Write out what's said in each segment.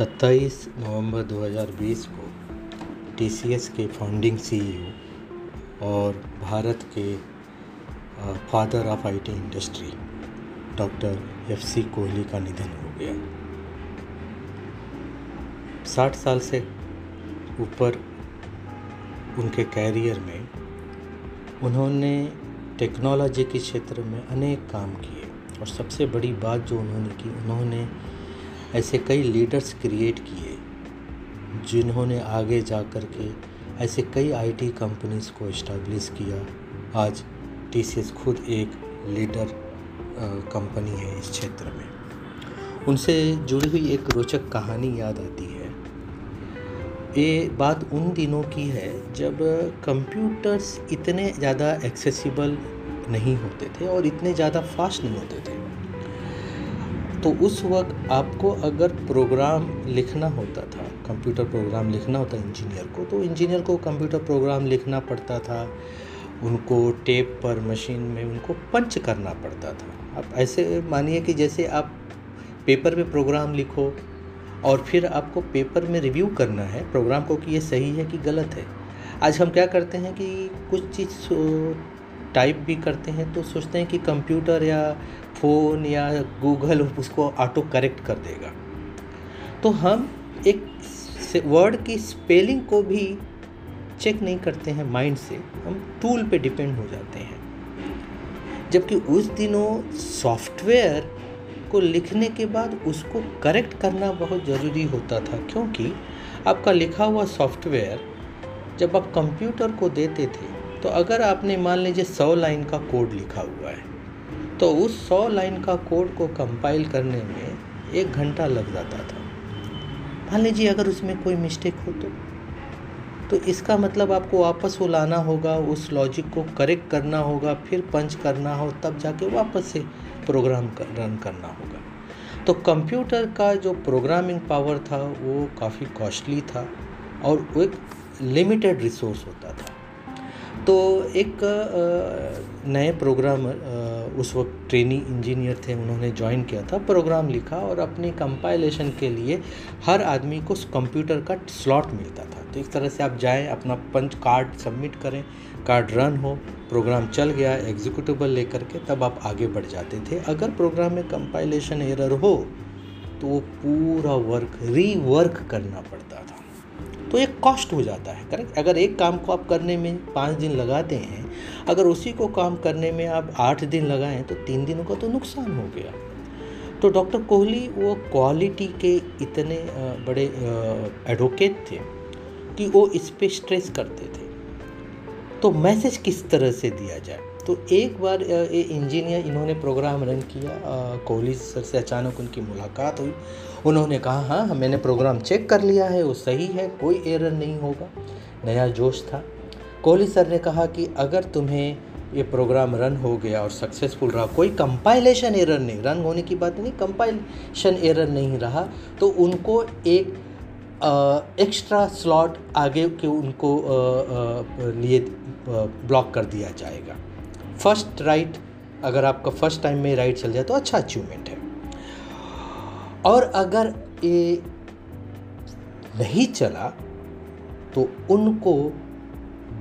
27 नवंबर 2020 को TCS के founding CEO और भारत के father of IT industry doctor F C Kohli का निधन हो गया। साठ साल से ऊपर उनके कैरियर में उन्होंने टेक्नोलॉजी के क्षेत्र में अनेक काम किए और सबसे बड़ी बात जो उन्होंने की, उन्होंने ऐसे कई लीडर्स क्रिएट किए, जिन्होंने आगे जा कर के ऐसे कई आईटी कंपनीज़ को इस्टेब्लिश किया। आज टीसीएस खुद एक लीडर कंपनी है इस क्षेत्र में। उनसे जुड़ी हुई एक रोचक कहानी याद आती है। ये बात उन दिनों की है जब कंप्यूटर्स इतने ज़्यादा एक्सेसिबल नहीं होते थे और इतने ज़्यादा फास्ट नहीं होते थे। तो उस वक्त आपको अगर प्रोग्राम लिखना होता था कंप्यूटर प्रोग्राम लिखना होता इंजीनियर को तो इंजीनियर को कंप्यूटर प्रोग्राम लिखना पड़ता था। उनको टेप पर मशीन में उनको पंच करना पड़ता था। आप ऐसे मानिए कि जैसे आप पेपर में प्रोग्राम लिखो और फिर आपको पेपर में रिव्यू करना है प्रोग्राम को कि ये सही है कि गलत है। आज हम क्या करते हैं कि कुछ चीज़ टाइप भी करते हैं तो सोचते हैं कि कंप्यूटर या फ़ोन या गूगल उसको ऑटो करेक्ट कर देगा। तो हम एक वर्ड की स्पेलिंग को भी चेक नहीं करते हैं माइंड से, हम टूल पे डिपेंड हो जाते हैं। जबकि उस दिनों सॉफ्टवेयर को लिखने के बाद उसको करेक्ट करना बहुत ज़रूरी होता था, क्योंकि आपका लिखा हुआ सॉफ्टवेयर जब आप कंप्यूटर को देते थे तो अगर आपने मान लीजिए सौ लाइन का कोड लिखा हुआ है तो उस सौ लाइन का कोड को कंपाइल करने में एक घंटा लग जाता था। मान लीजिए अगर उसमें कोई मिस्टेक हो तो। तो इसका मतलब आपको वापस वो लाना होगा उस लॉजिक को करेक्ट करना होगा फिर पंच करना हो तब जाके वापस से प्रोग्राम कर, रन करना होगा। तो कंप्यूटर का जो प्रोग्रामिंग पावर था वो काफ़ी कॉस्टली था और वो एक लिमिटेड रिसोर्स होता था। तो एक नए प्रोग्राम उस वक्त ट्रेनी इंजीनियर थे, उन्होंने ज्वाइन किया था प्रोग्राम लिखा और अपनी कंपाइलेशन के लिए हर आदमी को कंप्यूटर का स्लॉट मिलता था। तो इस तरह से आप जाएँ, अपना पंच कार्ड सबमिट करें कार्ड रन हो प्रोग्राम चल गया एग्जीक्यूटिबल लेकर के, तब आप आगे बढ़ जाते थे। अगर प्रोग्राम में कंपाइलेशन एरर हो तो वो पूरा वर्क रीवर्क करना पड़ता था। तो एक कॉस्ट हो जाता है करेक्ट अगर एक काम को आप करने में पाँच दिन लगाते हैं, अगर उसी को काम करने में आप आठ दिन लगाएँ तो तीन दिनों का तो नुकसान हो गया। तो डॉक्टर कोहली, वो क्वालिटी के इतने बड़े एडवोकेट थे कि वो इस पर स्ट्रेस करते थे। तो मैसेज किस तरह से दिया जाए? तो एक बार ये इंजीनियर इन्होंने प्रोग्राम रन किया कोहली सर से अचानक उनकी मुलाकात हुई। उन्होंने कहा हाँ मैंने प्रोग्राम चेक कर लिया है, वो सही है, कोई एरर नहीं होगा, नया जोश था। कोहली सर ने कहा कि अगर तुम्हें ये प्रोग्राम रन हो गया और सक्सेसफुल रहा, कोई कंपाइलेशन एरर नहीं, रन होने की बात नहीं कंपाइलेशन एरर नहीं रहा तो उनको एक एक्स्ट्रा स्लॉट आगे के उनको लिए ब्लॉक कर दिया जाएगा। फ़र्स्ट राइट अगर आपका फ़र्स्ट टाइम में राइट चल जाए तो अच्छा अचीवमेंट है। और अगर ये नहीं चला तो उनको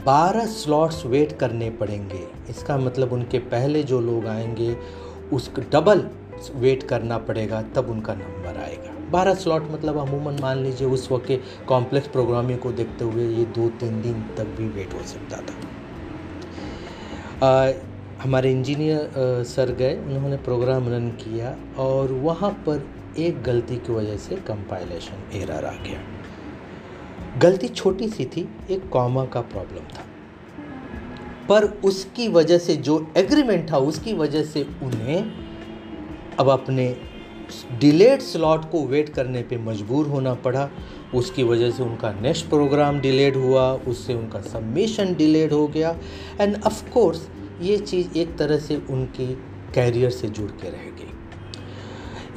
12 स्लॉट्स वेट करने पड़ेंगे। इसका मतलब उनके पहले जो लोग आएँगे उसको डबल वेट करना पड़ेगा तब उनका नंबर आएगा। 12 स्लॉट मतलब अमूमन मान लीजिए उस वक्त के कॉम्प्लेक्स प्रोग्रामिंग को देखते हुए ये दो तीन दिन तक भी वेट हो सकता था। आ, हमारे इंजीनियर सर गए, उन्होंने प्रोग्राम रन किया और वहाँ पर एक गलती की वजह से कंपाइलेशन एरर आ गया। गलती छोटी सी थी, एक कॉमा का प्रॉब्लम था। पर उसकी वजह से जो एग्रीमेंट था, उसकी वजह से उन्हें अब अपने डिलेड स्लॉट को वेट करने पे मजबूर होना पड़ा। उसकी वजह से उनका नेक्स्ट प्रोग्राम डिलेड हुआ, उससे उनका सबमिशन डिलेड हो गया। एंड ऑफ़ कोर्स ये चीज़ एक तरह से उनके कैरियर से जुड़ के रह गई।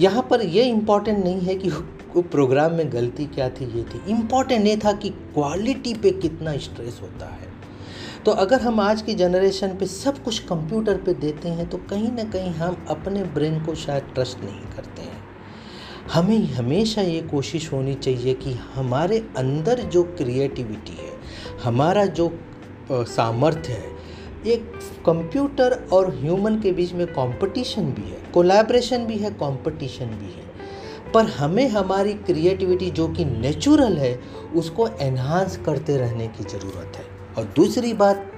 यहाँ पर ये इंपॉर्टेंट नहीं है कि प्रोग्राम में गलती क्या थी, ये थी। इंपॉर्टेंट ये था कि क्वालिटी पे कितना स्ट्रेस होता है। तो अगर हम आज की जनरेशन पे सब कुछ कंप्यूटर पे देते हैं तो कहीं ना कहीं हम अपने ब्रेन को शायद ट्रस्ट नहीं करते हैं। हमें हमेशा ये कोशिश होनी चाहिए कि हमारे अंदर जो क्रिएटिविटी है, हमारा जो सामर्थ्य है एक कंप्यूटर और ह्यूमन के बीच में कंपटीशन भी है कोलैबोरेशन भी है कंपटीशन भी है। पर हमें हमारी क्रिएटिविटी जो कि नेचुरल है, उसको एनहांस करते रहने की ज़रूरत है। और दूसरी बात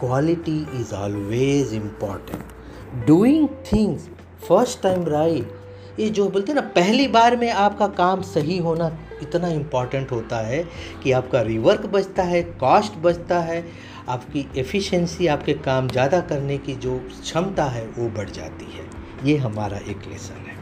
quality is always important doing things first time right ये जो बोलते हैं ना, पहली बार में आपका काम सही होना इतना इंपॉर्टेंट होता है कि आपका रिवर्क बचता है कॉस्ट बचता है आपकी एफिशिएंसी आपके काम ज़्यादा करने की जो क्षमता है, वो बढ़ जाती है। ये हमारा एक लेसन है।